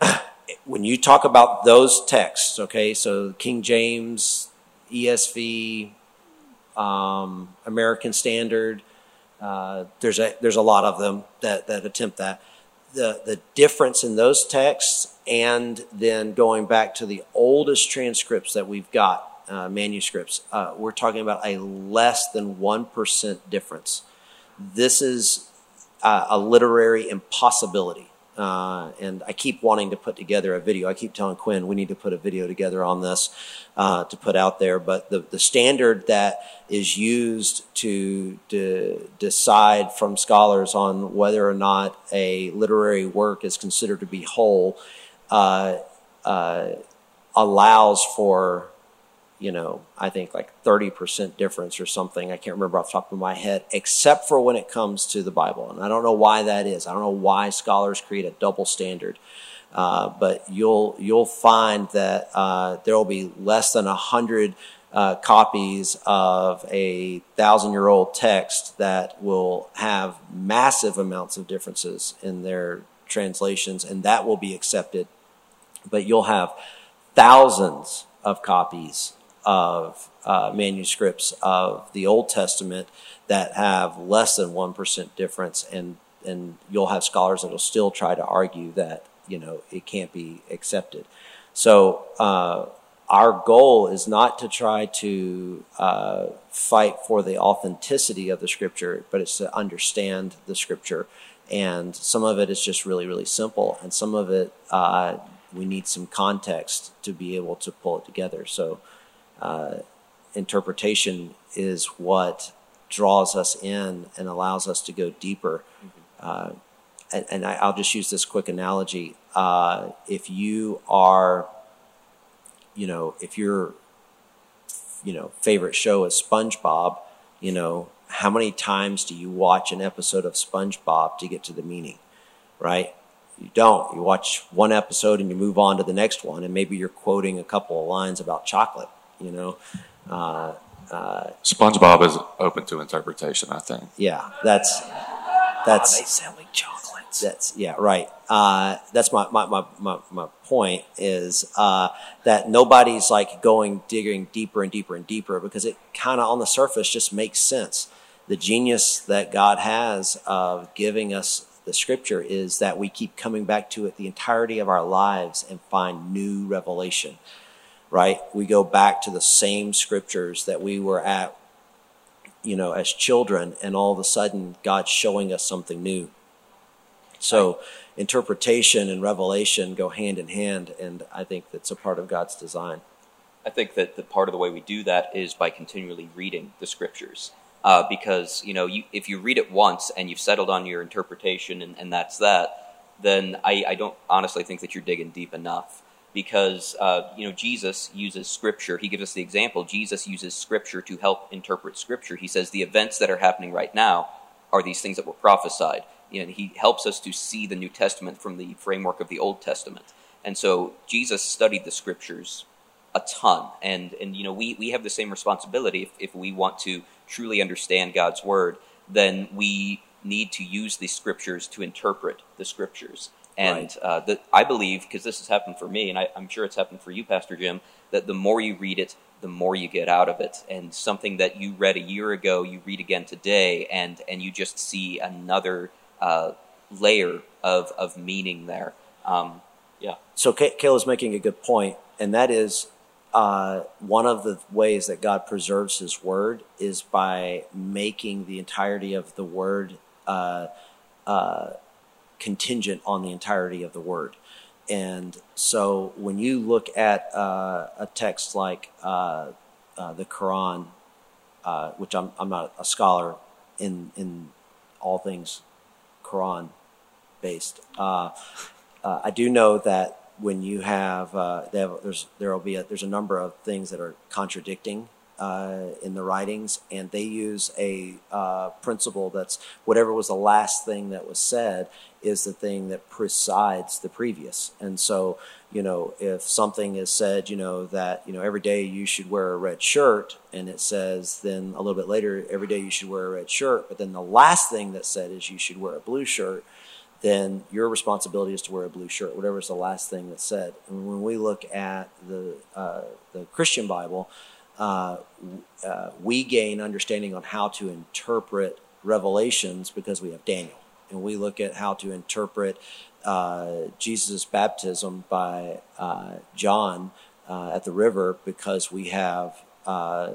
when you talk about those texts, okay, so King James, ESV, um, American Standard, uh, there's a there's a lot of them that that attempt that. The the difference in those texts, and then going back to the oldest transcripts that we've got, uh, manuscripts, uh, we're talking about a less than one percent difference. This is uh, a literary impossibility. Uh, and I keep wanting to put together a video. I keep telling Quinn we need to put a video together on this uh, to put out there. But the, the standard that is used to, to decide from scholars on whether or not a literary work is considered to be whole uh, uh, allows for you know, I think like 30% difference or something. I can't remember off the top of my head, except for when it comes to the Bible. And I don't know why that is. I don't know why scholars create a double standard. Uh, but you'll, you'll find that uh, there will be less than a hundred uh, copies of a thousand year old text that will have massive amounts of differences in their translations, and that will be accepted. But you'll have thousands of copies of uh, manuscripts of the Old Testament that have less than one percent difference, and and you'll have scholars that will still try to argue that you know it can't be accepted. So uh, our goal is not to try to uh, fight for the authenticity of the Scripture, but it's to understand the Scripture. And some of it is just really, really simple, and some of it uh, we need some context to be able to pull it together. So uh, interpretation is what draws us in and allows us to go deeper. Uh, and and I, I'll just use this quick analogy. Uh, if you are, you know, if your, you know, favorite show is SpongeBob, you know, how many times do you watch an episode of SpongeBob to get to the meaning, right? You don't. You watch one episode and you move on to the next one, and maybe you're quoting a couple of lines about chocolate, you know. Uh, uh, SpongeBob is open to interpretation, I think. yeah, that's that's they sound like chocolates. that's yeah right uh, that's my, my, my, my, my point is uh, that nobody's like going digging deeper and deeper and deeper because it kind of on the surface just makes sense the genius that god has of giving us the scripture is that we keep coming back to it the entirety of our lives and find new revelation right we go back to the same scriptures that we were at you know, as children, and all of a sudden God's showing us something new. So interpretation and revelation go hand in hand, and I think that's a part of God's design. I think that the part of the way we do that is by continually reading the scriptures. Uh, because you know, you, if you read it once and you've settled on your interpretation and, and that's that, then I, I don't honestly think that you're digging deep enough. Because uh, you know, Jesus uses scripture. He gives us the example. Jesus uses scripture to help interpret scripture. He says the events that are happening right now are these things that were prophesied. And he helps us to see the New Testament from the framework of the Old Testament. And so Jesus studied the scriptures a ton. And, and you know, we, we have the same responsibility if, if we want to truly understand God's word, then we need to use the scriptures to interpret the scriptures. And Right. uh, the, I believe, because this has happened for me, and I, I'm sure it's happened for you, Pastor Jim, that the more you read it, the more you get out of it. And something that you read a year ago, you read again today, and, and you just see another uh, layer of, of meaning there. Um, yeah. So Kay- Kayla's making a good point, and that is uh, one of the ways that God preserves His Word is by making the entirety of the Word uh, uh, contingent on the entirety of the Word. And so when you look at uh, a text like uh, uh, the Quran, uh, which I'm, I'm not a scholar in, in all things Quran based, uh, uh, I do know that when you have, have there's there will be a, there's a number of things that are contradicting uh, in the writings, and they use a uh, principle that's whatever was the last thing that was said is the thing that presides the previous. And so, you know, if something is said, you know, that you know every day you should wear a red shirt, and it says then a little bit later every day you should wear a red shirt, but then the last thing that said is you should wear a blue shirt then your responsibility is to wear a blue shirt, whatever is the last thing that's said. And when we look at the uh, the Christian Bible, uh, uh, we gain understanding on how to interpret revelations because we have Daniel, and we look at how to interpret uh, Jesus' baptism by uh, John uh, at the river because we have uh,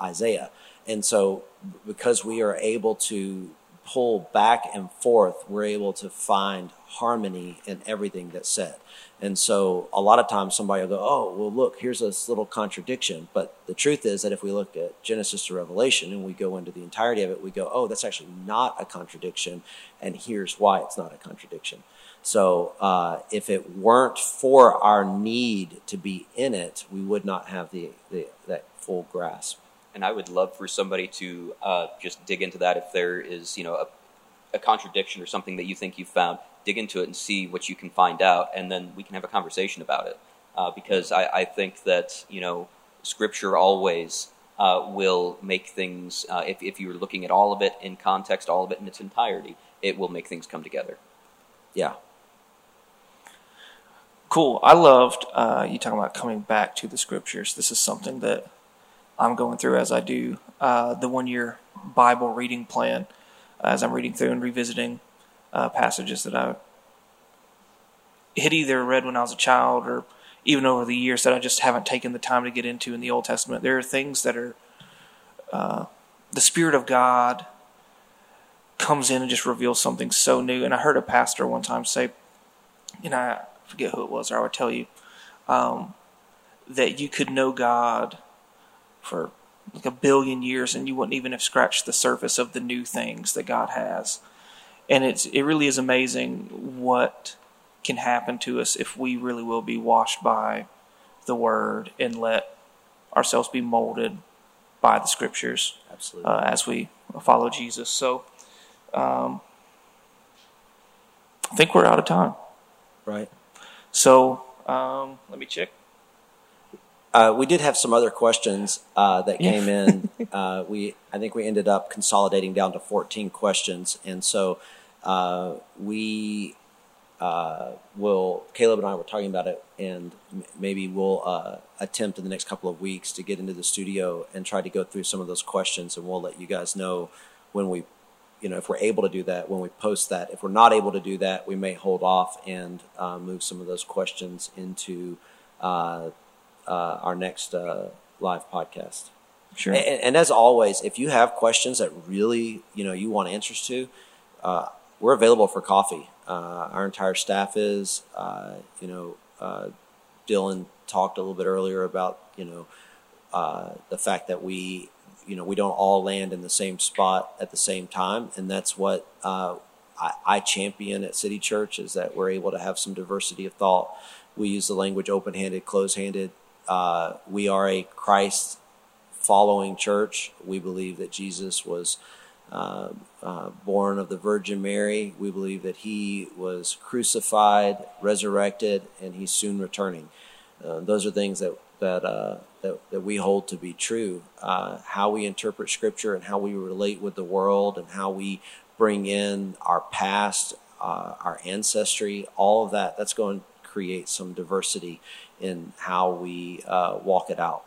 Isaiah. And so, because we are able to pull back and forth, we're able to find harmony in everything that's said. And so, a lot of times somebody will go, Oh, well, look, here's this little contradiction. But the truth is that if we look at Genesis to Revelation and we go into the entirety of it, we go, Oh, that's actually not a contradiction. And here's why it's not a contradiction. So, uh, if it weren't for our need to be in it, we would not have the, the that full grasp. And I would love for somebody to uh, just dig into that if there is, you know, a, a contradiction or something that you think you found. Dig into it and see what you can find out, and then we can have a conversation about it. Uh, because I, I think that you know, Scripture always uh, will make things. Uh, if if you're looking at all of it in context, all of it in its entirety, it will make things come together. Yeah. Cool. I loved uh, you talking about coming back to the scriptures. This is something that I'm going through as I do uh, the one year Bible reading plan, as I'm reading through and revisiting uh, passages that I had either read when I was a child or even over the years that I just haven't taken the time to get into in the Old Testament. There are things that are uh, the Spirit of God comes in and just reveals something so new. And I heard a pastor one time say, and I forget who it was, or I would tell you, um, that you could know God for like a billion years and you wouldn't even have scratched the surface of the new things that God has. And it's it really is amazing what can happen to us if we really will be washed by the word and let ourselves be molded by the scriptures Absolutely. uh, as we follow Jesus. So um, I think we're out of time. right. So um, let me check. Uh, we did have some other questions uh, that came in. uh, we, I think, we ended up consolidating down to 14 questions, and so uh, we uh, will. Caleb and I were talking about it, and m- maybe we'll uh, attempt in the next couple of weeks to get into the studio and try to go through some of those questions, and we'll let you guys know when we, you know, if we're able to do that when we post that. If we're not able to do that, we may hold off and uh, move some of those questions into. Uh, our next uh, live podcast. Sure. And, and as always, if you have questions that really you know you want answers to, uh, we're available for coffee. Uh, our entire staff is. Uh, you know, uh, Dylan talked a little bit earlier about you know uh, the fact that we you know we don't all land in the same spot at the same time, and that's what uh, I, I champion at City Church is that we're able to have some diversity of thought. We use the language open-handed, close-handed. Uh, we are a Christ following church. We believe that Jesus was uh, uh, born of the Virgin Mary. We believe that he was crucified, resurrected, and he's soon returning. Uh, those are things that that, uh, that that we hold to be true. How we interpret Scripture and how we relate with the world and how we bring in our past, our ancestry, all of that. That's going to create some diversity in how we uh, walk it out.